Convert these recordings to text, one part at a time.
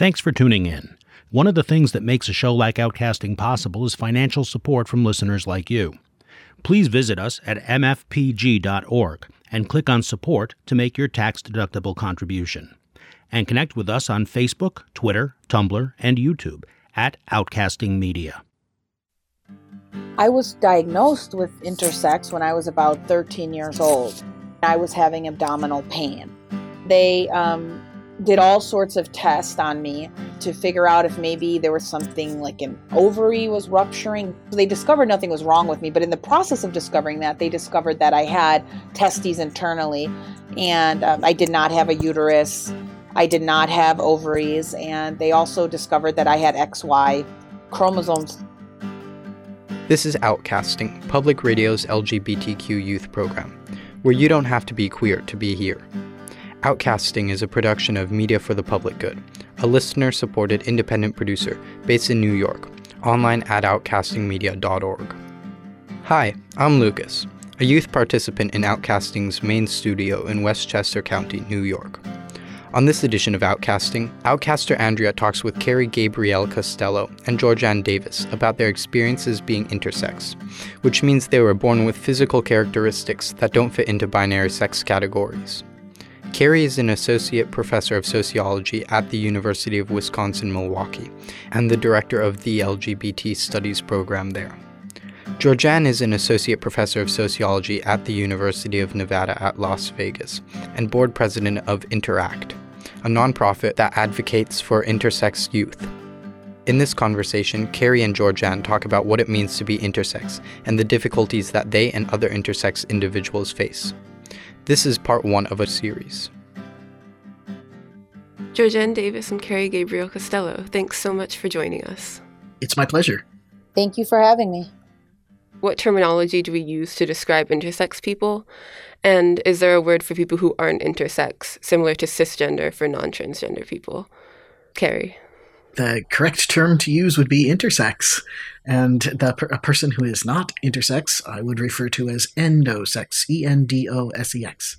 Thanks for tuning in. One of the things that makes a show like Outcasting possible is financial support from listeners like you. Please visit us at mfpg.org and click on support to make your tax deductible contribution. And connect with us on Facebook, Twitter, Tumblr, and YouTube at Outcasting Media. I was diagnosed with intersex when I was about 13 years old. I was having abdominal pain. They um, did all sorts of tests on me to figure out if maybe there was something like an ovary was rupturing. They discovered nothing was wrong with me, but in the process of discovering that, they discovered that I had testes internally and um, I did not have a uterus. I did not have ovaries, and they also discovered that I had XY chromosomes. This is Outcasting, Public Radio's LGBTQ youth program, where you don't have to be queer to be here. Outcasting is a production of Media for the Public Good, a listener supported independent producer based in New York, online at outcastingmedia.org. Hi, I'm Lucas, a youth participant in Outcasting's main studio in Westchester County, New York. On this edition of Outcasting, Outcaster Andrea talks with Carrie Gabriel Costello and Georgianne Davis about their experiences being intersex, which means they were born with physical characteristics that don't fit into binary sex categories. Carrie is an associate professor of sociology at the University of Wisconsin Milwaukee and the director of the LGBT Studies program there. Georgianne is an associate professor of sociology at the University of Nevada at Las Vegas and board president of Interact, a nonprofit that advocates for intersex youth. In this conversation, Carrie and Georgianne talk about what it means to be intersex and the difficulties that they and other intersex individuals face. This is part one of a series. Georgianne Davis and Carrie Gabriel Costello, thanks so much for joining us. It's my pleasure. Thank you for having me. What terminology do we use to describe intersex people? And is there a word for people who aren't intersex, similar to cisgender for non transgender people? Carrie. The correct term to use would be intersex. And the, a person who is not intersex, I would refer to as endosex, E N D O S E X.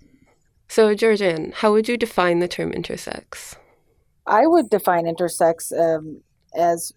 So, Georgianne, how would you define the term intersex? I would define intersex um, as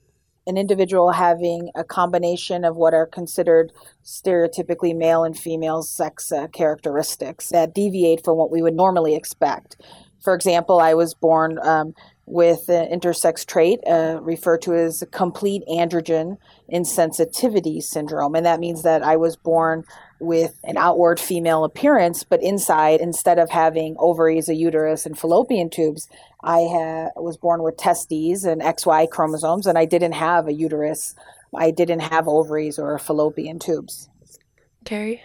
an individual having a combination of what are considered stereotypically male and female sex uh, characteristics that deviate from what we would normally expect. For example, I was born um, with an intersex trait uh, referred to as complete androgen insensitivity syndrome. And that means that I was born with an outward female appearance, but inside, instead of having ovaries, a uterus, and fallopian tubes, I ha- was born with testes and XY chromosomes, and I didn't have a uterus. I didn't have ovaries or fallopian tubes. Carrie?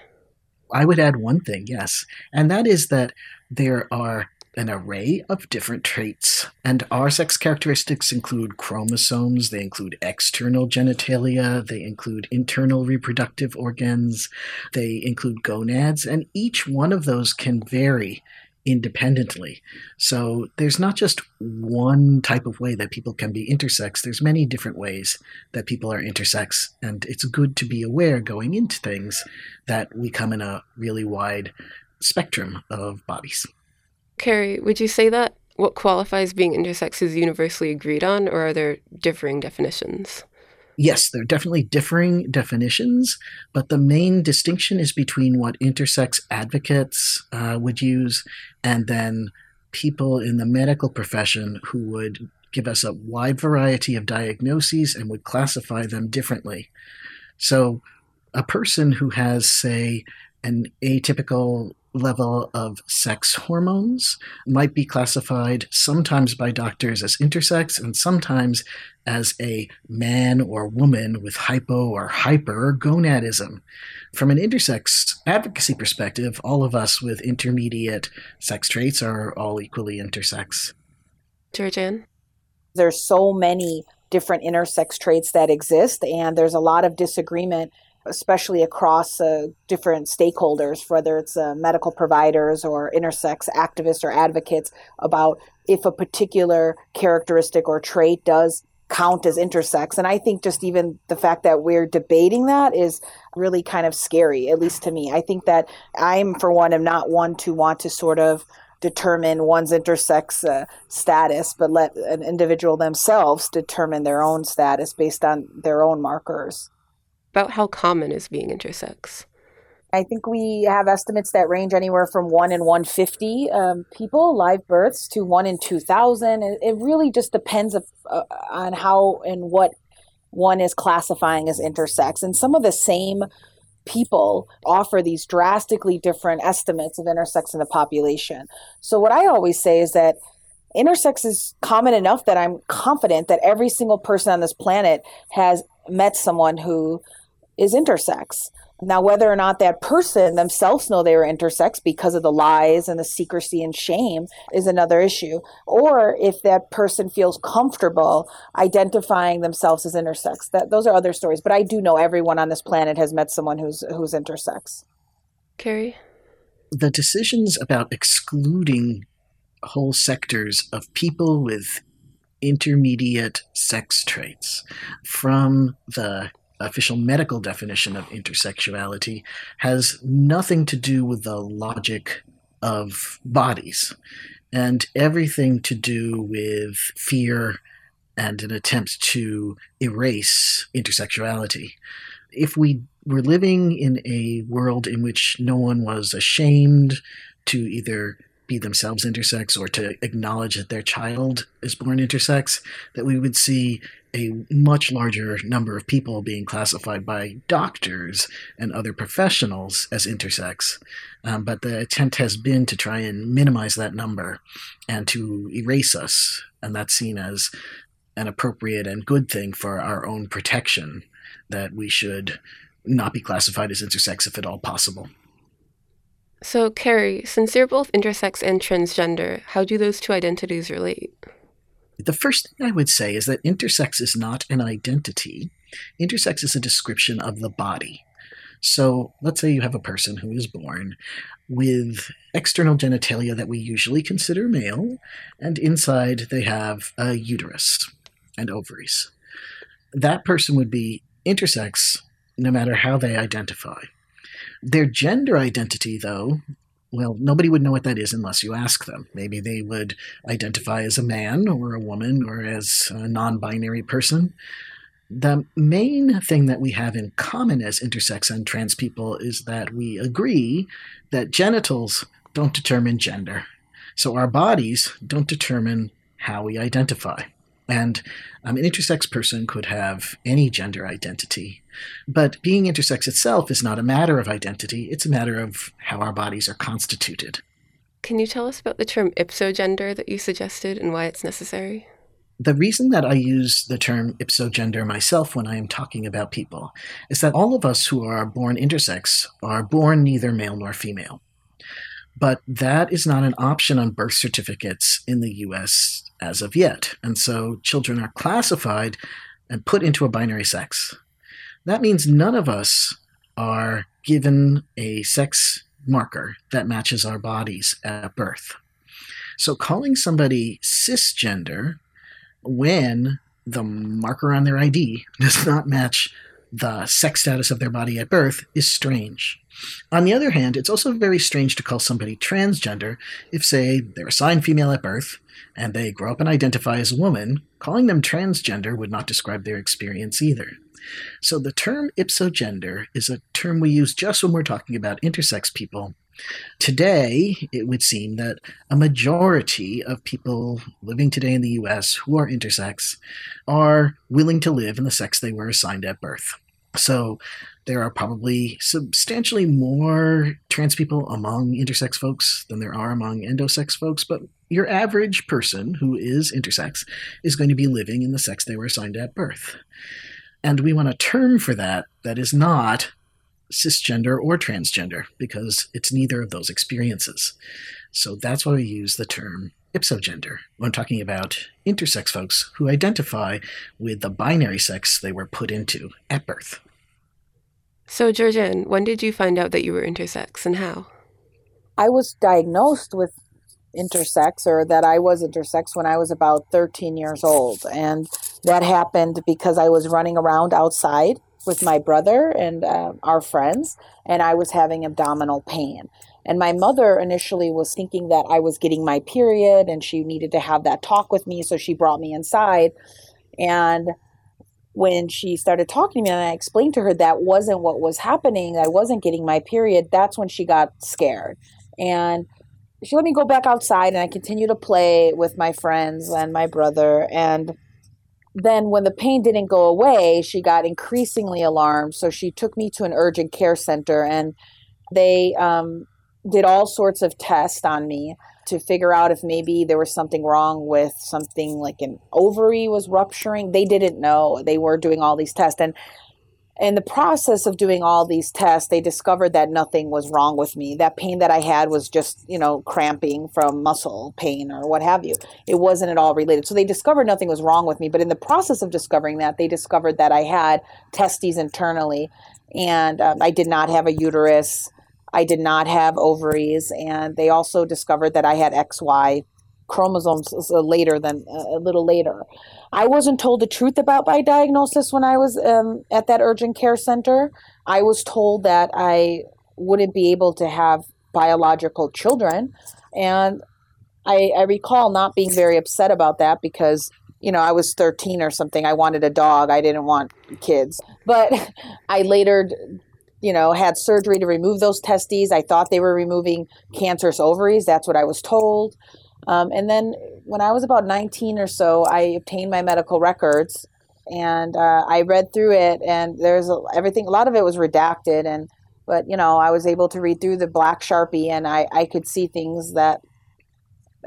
I would add one thing, yes, and that is that there are an array of different traits. And our sex characteristics include chromosomes, they include external genitalia, they include internal reproductive organs, they include gonads, and each one of those can vary independently. So there's not just one type of way that people can be intersex. There's many different ways that people are intersex, and it's good to be aware going into things that we come in a really wide spectrum of bodies. Carrie, would you say that what qualifies being intersex is universally agreed on, or are there differing definitions? Yes, there are definitely differing definitions, but the main distinction is between what intersex advocates uh, would use and then people in the medical profession who would give us a wide variety of diagnoses and would classify them differently. So, a person who has, say, an atypical level of sex hormones might be classified sometimes by doctors as intersex and sometimes as a man or woman with hypo or hyper gonadism. From an intersex advocacy perspective, all of us with intermediate sex traits are all equally intersex. Georgianne? There's so many different intersex traits that exist, and there's a lot of disagreement especially across uh, different stakeholders, whether it's uh, medical providers or intersex activists or advocates, about if a particular characteristic or trait does count as intersex. And I think just even the fact that we're debating that is really kind of scary, at least to me. I think that I'm, for one, am not one to want to sort of determine one's intersex uh, status, but let an individual themselves determine their own status based on their own markers. About how common is being intersex? I think we have estimates that range anywhere from 1 in 150 um, people, live births, to 1 in 2,000. It, it really just depends of, uh, on how and what one is classifying as intersex. And some of the same people offer these drastically different estimates of intersex in the population. So, what I always say is that intersex is common enough that I'm confident that every single person on this planet has met someone who is intersex. Now, whether or not that person themselves know they were intersex because of the lies and the secrecy and shame is another issue. Or if that person feels comfortable identifying themselves as intersex. That those are other stories. But I do know everyone on this planet has met someone who's who's intersex. Carrie? The decisions about excluding whole sectors of people with intermediate sex traits from the official medical definition of intersexuality has nothing to do with the logic of bodies and everything to do with fear and an attempt to erase intersexuality. If we were living in a world in which no one was ashamed to either be themselves intersex or to acknowledge that their child is born intersex, that we would see a much larger number of people being classified by doctors and other professionals as intersex. Um, but the attempt has been to try and minimize that number and to erase us. And that's seen as an appropriate and good thing for our own protection, that we should not be classified as intersex if at all possible. So, Carrie, since you're both intersex and transgender, how do those two identities relate? The first thing I would say is that intersex is not an identity. Intersex is a description of the body. So let's say you have a person who is born with external genitalia that we usually consider male, and inside they have a uterus and ovaries. That person would be intersex no matter how they identify. Their gender identity, though, well, nobody would know what that is unless you ask them. Maybe they would identify as a man or a woman or as a non binary person. The main thing that we have in common as intersex and trans people is that we agree that genitals don't determine gender. So our bodies don't determine how we identify. And um, an intersex person could have any gender identity. But being intersex itself is not a matter of identity, it's a matter of how our bodies are constituted. Can you tell us about the term ipsogender that you suggested and why it's necessary? The reason that I use the term ipsogender myself when I am talking about people is that all of us who are born intersex are born neither male nor female. But that is not an option on birth certificates in the US as of yet. And so children are classified and put into a binary sex. That means none of us are given a sex marker that matches our bodies at birth. So calling somebody cisgender when the marker on their ID does not match the sex status of their body at birth is strange. On the other hand, it's also very strange to call somebody transgender if, say, they're assigned female at birth and they grow up and identify as a woman. Calling them transgender would not describe their experience either. So the term ipsogender is a term we use just when we're talking about intersex people. Today, it would seem that a majority of people living today in the US who are intersex are willing to live in the sex they were assigned at birth. So there are probably substantially more trans people among intersex folks than there are among endosex folks, but your average person who is intersex is going to be living in the sex they were assigned at birth. And we want a term for that that is not cisgender or transgender because it's neither of those experiences. So that's why we use the term ipsogender when talking about intersex folks who identify with the binary sex they were put into at birth. So, Georgianne, when did you find out that you were intersex and how? I was diagnosed with intersex or that I was intersex when I was about 13 years old. And that happened because I was running around outside with my brother and uh, our friends, and I was having abdominal pain. And my mother initially was thinking that I was getting my period and she needed to have that talk with me. So she brought me inside. And when she started talking to me and I explained to her that wasn't what was happening, I wasn't getting my period, that's when she got scared. And she let me go back outside and I continued to play with my friends and my brother. And then when the pain didn't go away, she got increasingly alarmed. So she took me to an urgent care center and they um, did all sorts of tests on me to figure out if maybe there was something wrong with something like an ovary was rupturing. They didn't know. They were doing all these tests. And in the process of doing all these tests, they discovered that nothing was wrong with me. That pain that I had was just, you know, cramping from muscle pain or what have you. It wasn't at all related. So they discovered nothing was wrong with me. But in the process of discovering that, they discovered that I had testes internally and um, I did not have a uterus. I did not have ovaries. And they also discovered that I had XY chromosomes later than uh, a little later. I wasn't told the truth about my diagnosis when I was um, at that urgent care center. I was told that I wouldn't be able to have biological children. And I, I recall not being very upset about that because, you know, I was 13 or something. I wanted a dog. I didn't want kids. But I later you know, had surgery to remove those testes. I thought they were removing cancerous ovaries. That's what I was told. Um, and then when I was about 19 or so, I obtained my medical records and uh, I read through it, and there's a, everything. A lot of it was redacted, and but you know, I was able to read through the black sharpie, and I I could see things that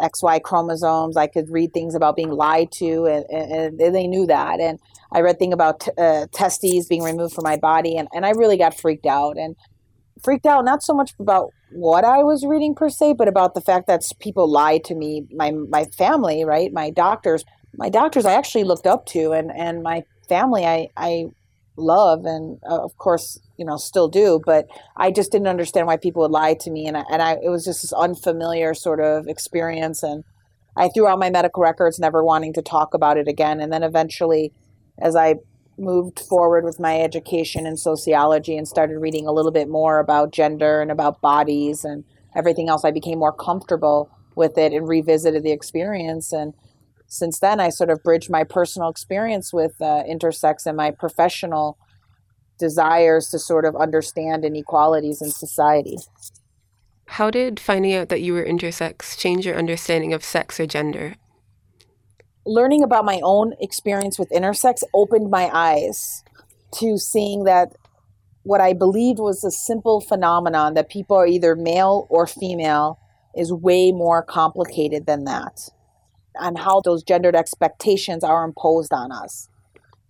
XY chromosomes. I could read things about being lied to, and, and, and they knew that. And I read things about t- uh, testes being removed from my body, and, and I really got freaked out. And freaked out not so much about what I was reading per se, but about the fact that people lied to me, my my family, right, my doctors, my doctors I actually looked up to, and and my family I I love, and uh, of course you know still do, but I just didn't understand why people would lie to me, and I, and I it was just this unfamiliar sort of experience, and I threw out my medical records, never wanting to talk about it again, and then eventually, as I moved forward with my education in sociology and started reading a little bit more about gender and about bodies and everything else, I became more comfortable with it and revisited the experience. And since then, I sort of bridged my personal experience with uh, intersex and my professional desires to sort of understand inequalities in society. How did finding out that you were intersex change your understanding of sex or gender? Learning about my own experience with intersex opened my eyes to seeing that what I believed was a simple phenomenon that people are either male or female is way more complicated than that, and how those gendered expectations are imposed on us.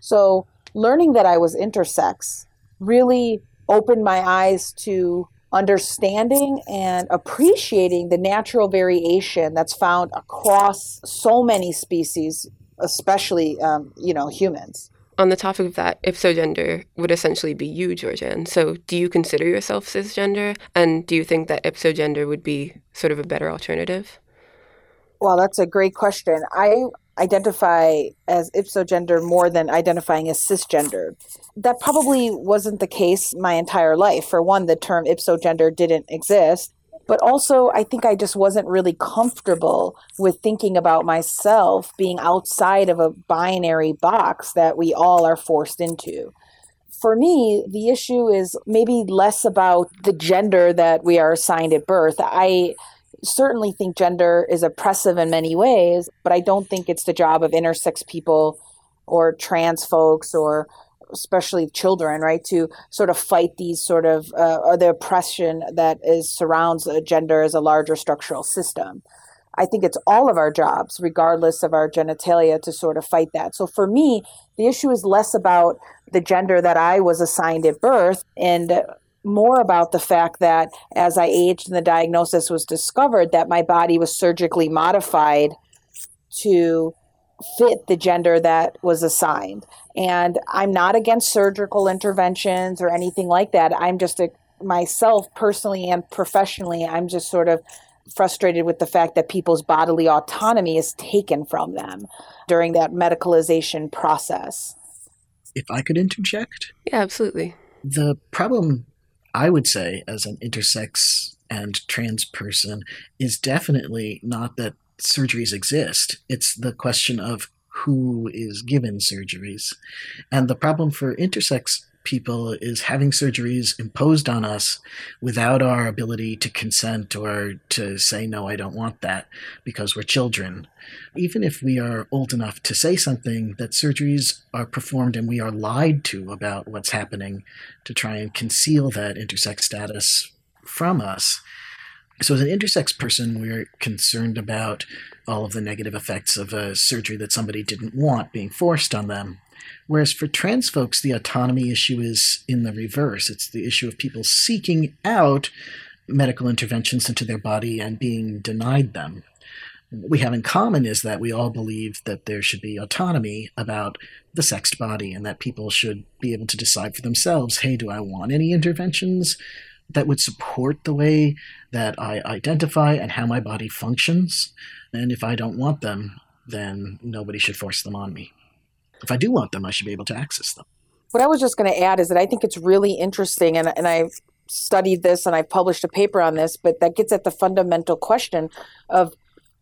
So, learning that I was intersex really opened my eyes to understanding and appreciating the natural variation that's found across so many species, especially, um, you know, humans. On the topic of that, ipsogender would essentially be you, Georgianne. So, do you consider yourself cisgender? And do you think that ipsogender would be sort of a better alternative? Well, that's a great question. I identify as ipsogender more than identifying as cisgender. That probably wasn't the case my entire life. For one, the term ipsogender didn't exist. But also, I think I just wasn't really comfortable with thinking about myself being outside of a binary box that we all are forced into. For me, the issue is maybe less about the gender that we are assigned at birth. I certainly think gender is oppressive in many ways, but I don't think it's the job of intersex people or trans folks or especially children, right, to sort of fight these sort of uh, the oppression that is surrounds gender as a larger structural system. I think it's all of our jobs, regardless of our genitalia, to sort of fight that. So for me, the issue is less about the gender that I was assigned at birth and more about the fact that as I aged and the diagnosis was discovered, that my body was surgically modified to fit the gender that was assigned. And I'm not against surgical interventions or anything like that. I'm just a, myself personally and professionally, I'm just sort of frustrated with the fact that people's bodily autonomy is taken from them during that medicalization process. If I could interject? Yeah, absolutely. The problem I would say, as an intersex and trans person is definitely not that surgeries exist. It's the question of who is given surgeries. And the problem for intersex people is having surgeries imposed on us without our ability to consent or to say, no, I don't want that because we're children. Even if we are old enough to say something, that surgeries are performed and we are lied to about what's happening to try and conceal that intersex status from us. So, as an intersex person, we're concerned about all of the negative effects of a surgery that somebody didn't want being forced on them. Whereas for trans folks, the autonomy issue is in the reverse. It's the issue of people seeking out medical interventions into their body and being denied them. What we have in common is that we all believe that there should be autonomy about the sexed body and that people should be able to decide for themselves hey, do I want any interventions that would support the way that I identify and how my body functions? And if I don't want them, then nobody should force them on me if I do want them, I should be able to access them. What I was just going to add is that I think it's really interesting, and, and I've studied this and I've published a paper on this, but that gets at the fundamental question of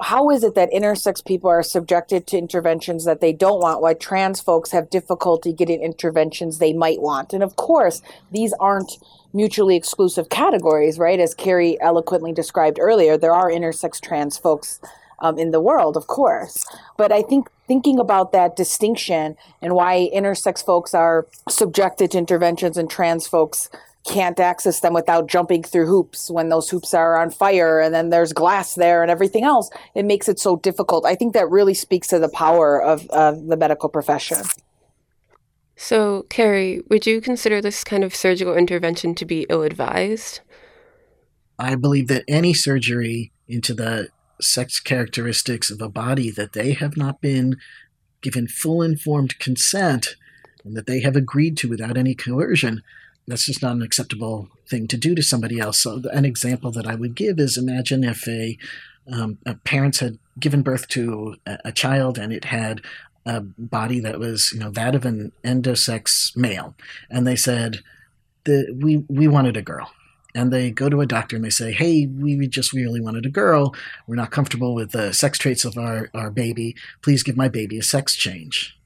how is it that intersex people are subjected to interventions that they don't want while trans folks have difficulty getting interventions they might want and of course these aren't mutually exclusive categories right as carrie eloquently described earlier there are intersex trans folks um, in the world, of course. But I think thinking about that distinction and why intersex folks are subjected to interventions and trans folks can't access them without jumping through hoops when those hoops are on fire and then there's glass there and everything else it makes it so difficult. I think that really speaks to the power of uh, the medical profession. So carrie would you consider this kind of surgical intervention to be ill-advised? I believe that any surgery into the sex characteristics of a body that they have not been given full informed consent and that they have agreed to without any coercion, that's just not an acceptable thing to do to somebody else. So, an example that I would give is imagine if a, um, a parents had given birth to a, a child and it had a body that was, you know, that of an endosex male, and they said, the, "We we wanted a girl." And they go to a doctor and they say, Hey, we just really wanted a girl. We're not comfortable with the sex traits of our, our baby. Please give my baby a sex change.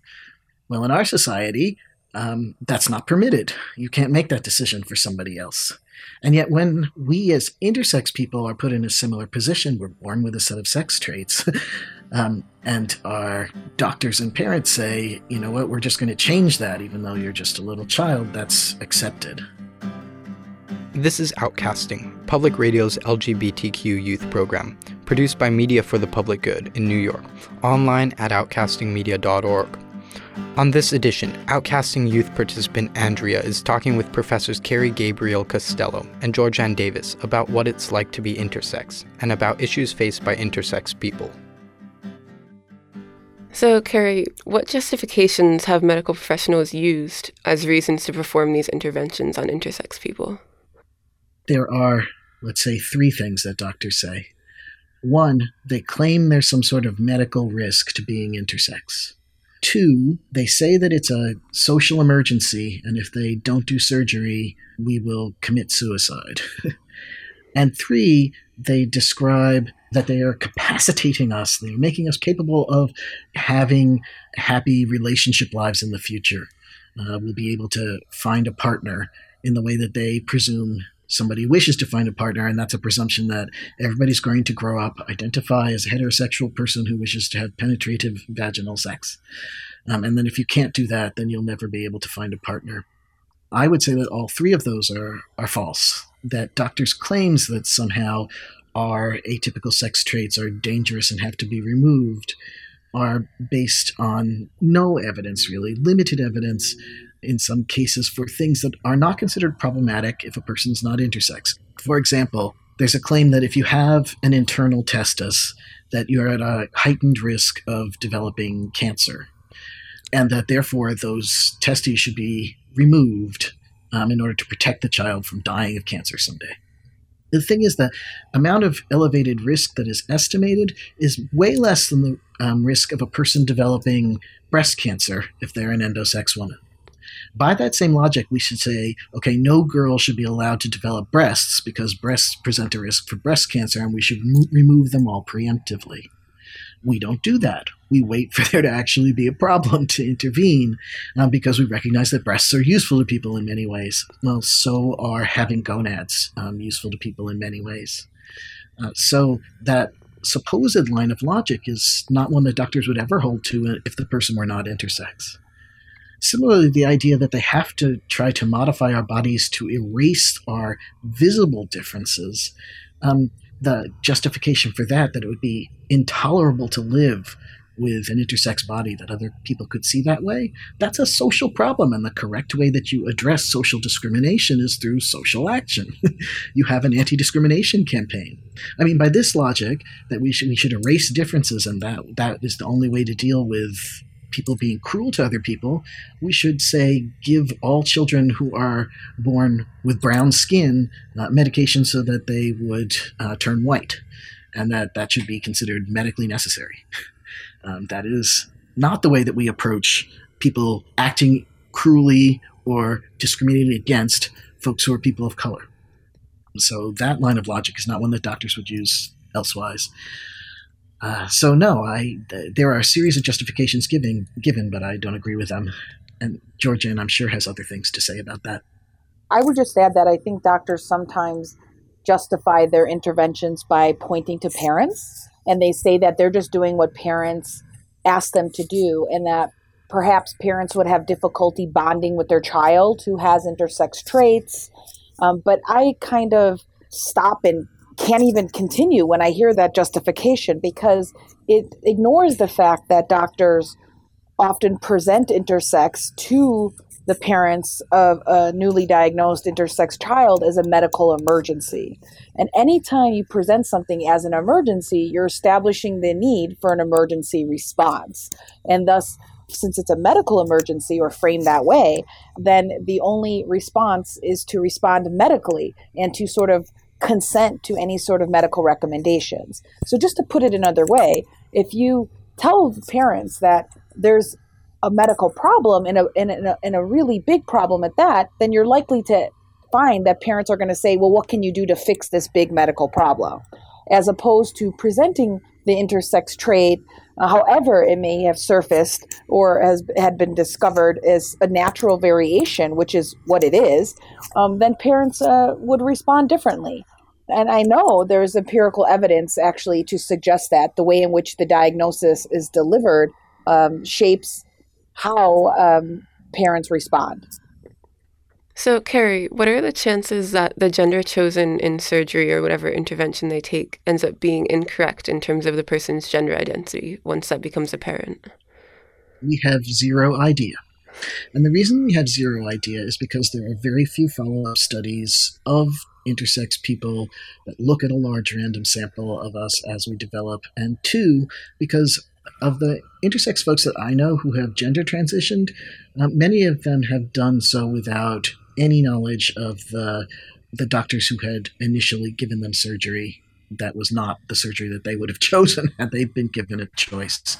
Well, in our society, um, that's not permitted. You can't make that decision for somebody else. And yet, when we as intersex people are put in a similar position, we're born with a set of sex traits. um, and our doctors and parents say, you know what, we're just going to change that, even though you're just a little child, that's accepted. This is Outcasting, Public Radio's LGBTQ youth program, produced by Media for the Public Good in New York, online at outcastingmedia.org. On this edition, Outcasting youth participant Andrea is talking with professors Carrie Gabriel Costello and Georgianne Davis about what it's like to be intersex and about issues faced by intersex people. So, Carrie, what justifications have medical professionals used as reasons to perform these interventions on intersex people? There are, let's say, three things that doctors say. One, they claim there's some sort of medical risk to being intersex. Two, they say that it's a social emergency, and if they don't do surgery, we will commit suicide. and three, they describe that they are capacitating us, they're making us capable of having happy relationship lives in the future. Uh, we'll be able to find a partner in the way that they presume somebody wishes to find a partner, and that's a presumption that everybody's going to grow up, identify as a heterosexual person who wishes to have penetrative vaginal sex. Um, and then if you can't do that, then you'll never be able to find a partner. I would say that all three of those are, are false. That doctors' claims that somehow our atypical sex traits are dangerous and have to be removed are based on no evidence, really, limited evidence in some cases for things that are not considered problematic if a person's not intersex. For example, there's a claim that if you have an internal testis, that you're at a heightened risk of developing cancer, and that therefore those testes should be removed um, in order to protect the child from dying of cancer someday. The thing is, the amount of elevated risk that is estimated is way less than the um, risk of a person developing breast cancer if they're an endosex woman. By that same logic, we should say, okay, no girl should be allowed to develop breasts because breasts present a risk for breast cancer and we should mo- remove them all preemptively. We don't do that. We wait for there to actually be a problem to intervene um, because we recognize that breasts are useful to people in many ways. Well, so are having gonads um, useful to people in many ways. Uh, so that supposed line of logic is not one that doctors would ever hold to if the person were not intersex. Similarly, the idea that they have to try to modify our bodies to erase our visible differences, um, the justification for that, that it would be intolerable to live with an intersex body that other people could see that way, that's a social problem. And the correct way that you address social discrimination is through social action. you have an anti discrimination campaign. I mean, by this logic, that we should, we should erase differences and that, that is the only way to deal with people being cruel to other people, we should say give all children who are born with brown skin uh, medication so that they would uh, turn white, and that that should be considered medically necessary. Um, that is not the way that we approach people acting cruelly or discriminating against folks who are people of color. So that line of logic is not one that doctors would use elsewise. Uh, so no, I th- there are a series of justifications given given, but I don't agree with them. And Georgianne, I'm sure, has other things to say about that. I would just add that I think doctors sometimes justify their interventions by pointing to parents, and they say that they're just doing what parents ask them to do, and that perhaps parents would have difficulty bonding with their child who has intersex traits. Um, but I kind of stop and can't even continue when I hear that justification because it ignores the fact that doctors often present intersex to the parents of a newly diagnosed intersex child as a medical emergency. And anytime you present something as an emergency, you're establishing the need for an emergency response. And thus, since it's a medical emergency or framed that way, then the only response is to respond medically and to sort of consent to any sort of medical recommendations. So, just to put it another way, if you tell parents that there's a medical problem and a, and a, and a really big problem at that, then you're likely to find that parents are going to say, well, what can you do to fix this big medical problem? As opposed to presenting the intersex trait, uh, however it may have surfaced or has had been discovered as a natural variation, which is what it is, um, then parents uh, would respond differently. And I know there's empirical evidence actually to suggest that the way in which the diagnosis is delivered um, shapes how um, parents respond. So, Carrie, what are the chances that the gender chosen in surgery or whatever intervention they take ends up being incorrect in terms of the person's gender identity once that becomes apparent? We have zero idea. And the reason we have zero idea is because there are very few follow up studies of intersex people that look at a large random sample of us as we develop. And two, because of the intersex folks that I know who have gender transitioned, uh, many of them have done so without any knowledge of the the doctors who had initially given them surgery that was not the surgery that they would have chosen had they been given a choice.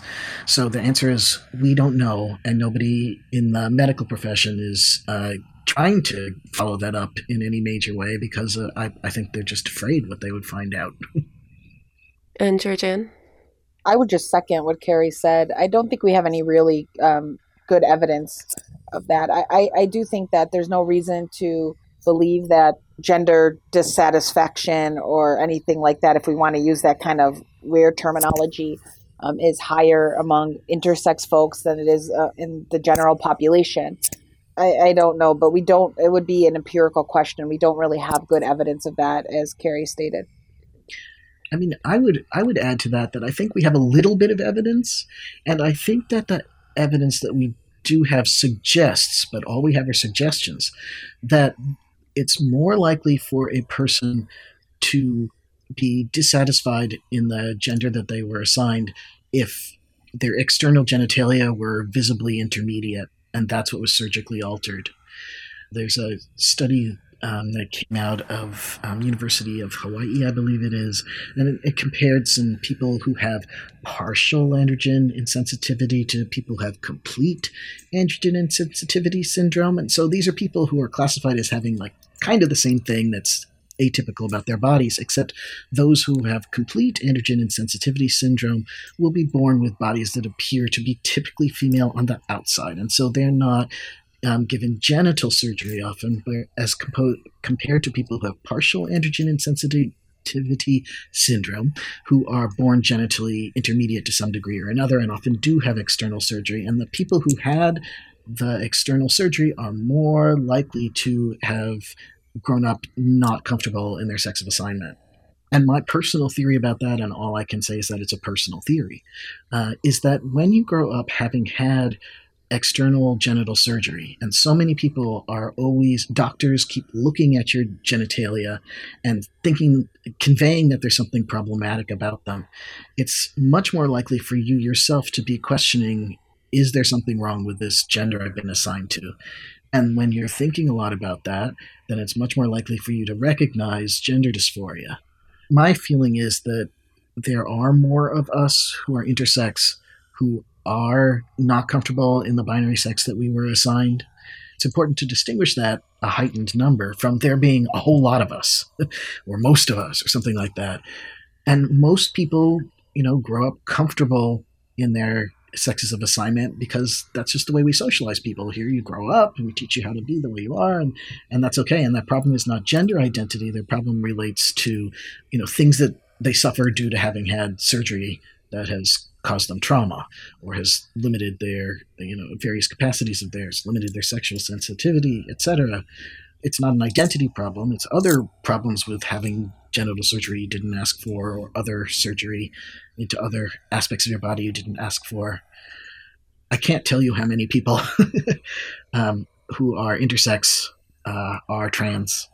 So the answer is we don't know, and nobody in the medical profession is uh, trying to follow that up in any major way because uh, I, I think they're just afraid what they would find out. and Georgianne? I would just second what Carrie said. I don't think we have any really um, good evidence of that. I, I, I do think that there's no reason to believe that gender dissatisfaction or anything like that, if we want to use that kind of weird terminology, um, is higher among intersex folks than it is uh, in the general population. I, I don't know, but we don't, it would be an empirical question. We don't really have good evidence of that, as Carrie stated. I mean, I would I would add to that that I think we have a little bit of evidence, and I think that the evidence that we do have suggests, but all we have are suggestions, that it's more likely for a person to be dissatisfied in the gender that they were assigned if their external genitalia were visibly intermediate, and that's what was surgically altered. There's a study um, that came out of um, University of Hawaii, I believe it is, and it, it, compared some people who have partial androgen insensitivity to people who have complete androgen insensitivity syndrome, and so these are people who are classified as having like kind of the same thing that's atypical about their bodies, except those who have complete androgen insensitivity syndrome will be born with bodies that appear to be typically female on the outside. And so they're not um, given genital surgery often, as compo- compared to people who have partial androgen insensitivity syndrome, who are born genitally intermediate to some degree or another, and often do have external surgery. And the people who had the external surgery are more likely to have grown up not comfortable in their sex of assignment. And my personal theory about that, and all I can say is that it's a personal theory, uh, is that when you grow up having had external genital surgery. And so many people are always, doctors keep looking at your genitalia and thinking, conveying that there's something problematic about them. It's much more likely for you yourself to be questioning, is there something wrong with this gender I've been assigned to? And when you're thinking a lot about that, then it's much more likely for you to recognize gender dysphoria. My feeling is that there are more of us who are intersex who are not comfortable in the binary sex that we were assigned. It's important to distinguish that a heightened number from there being a whole lot of us, or most of us, or something like that. And most people, you know, grow up comfortable in their sexes of assignment because that's just the way we socialize people. Here you grow up and we teach you how to be the way you are, and, and that's okay. And that problem is not gender identity. Their problem relates to, you know, things that they suffer due to having had surgery that has caused them trauma or has limited their you know various capacities of theirs limited their sexual sensitivity etc it's not an identity problem it's other problems with having genital surgery you didn't ask for or other surgery into other aspects of your body you didn't ask for. I can't tell you how many people um, who are intersex uh, are trans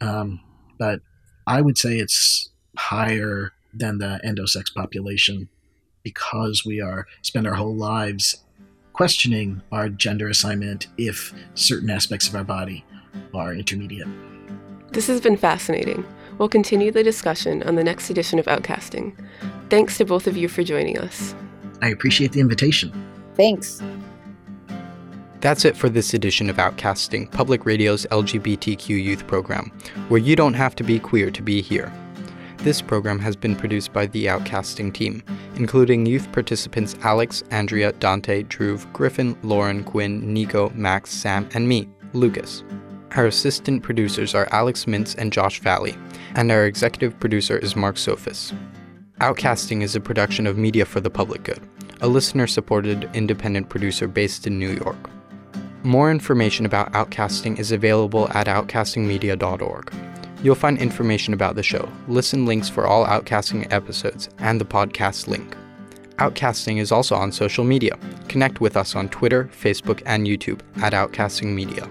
um, but i would say it's higher than the endosex population because we are spend our whole lives questioning our gender assignment if certain aspects of our body are intermediate. This has been fascinating. We'll continue the discussion on the next edition of Outcasting. Thanks to both of you for joining us. I appreciate the invitation. Thanks. That's it for this edition of Outcasting, Public Radio's LGBTQ youth program, where you don't have to be queer to be here. This program has been produced by the Outcasting team, including youth participants Alex, Andrea, Dante, Drew, Griffin, Lauren, Quinn, Nico, Max, Sam, and me, Lucas. Our assistant producers are Alex Mintz and Josh Valley, and our executive producer is Mark Sophis. Outcasting is a production of Media for the Public Good, a listener supported independent producer based in New York. More information about Outcasting is available at outcastingmedia.org. You'll find information about the show, listen links for all Outcasting episodes, and the podcast link. Outcasting is also on social media. Connect with us on Twitter, Facebook, and YouTube at Outcasting Media.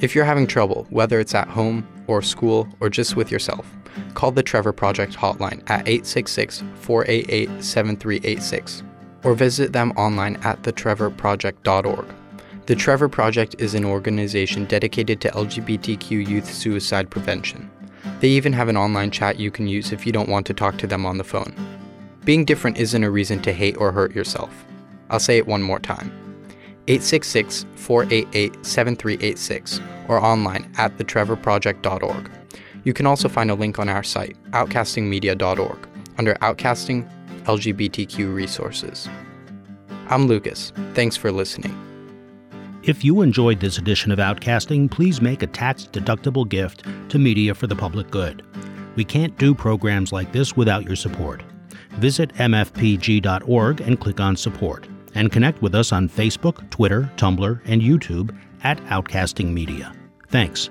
If you're having trouble, whether it's at home or school or just with yourself, call the Trevor Project hotline at 866 488 7386 or visit them online at thetrevorproject.org. The Trevor Project is an organization dedicated to LGBTQ youth suicide prevention. They even have an online chat you can use if you don't want to talk to them on the phone. Being different isn't a reason to hate or hurt yourself. I'll say it one more time 866 488 7386 or online at thetrevorproject.org. You can also find a link on our site, outcastingmedia.org, under Outcasting LGBTQ Resources. I'm Lucas. Thanks for listening. If you enjoyed this edition of Outcasting, please make a tax deductible gift to Media for the Public Good. We can't do programs like this without your support. Visit mfpg.org and click on Support, and connect with us on Facebook, Twitter, Tumblr, and YouTube at Outcasting Media. Thanks.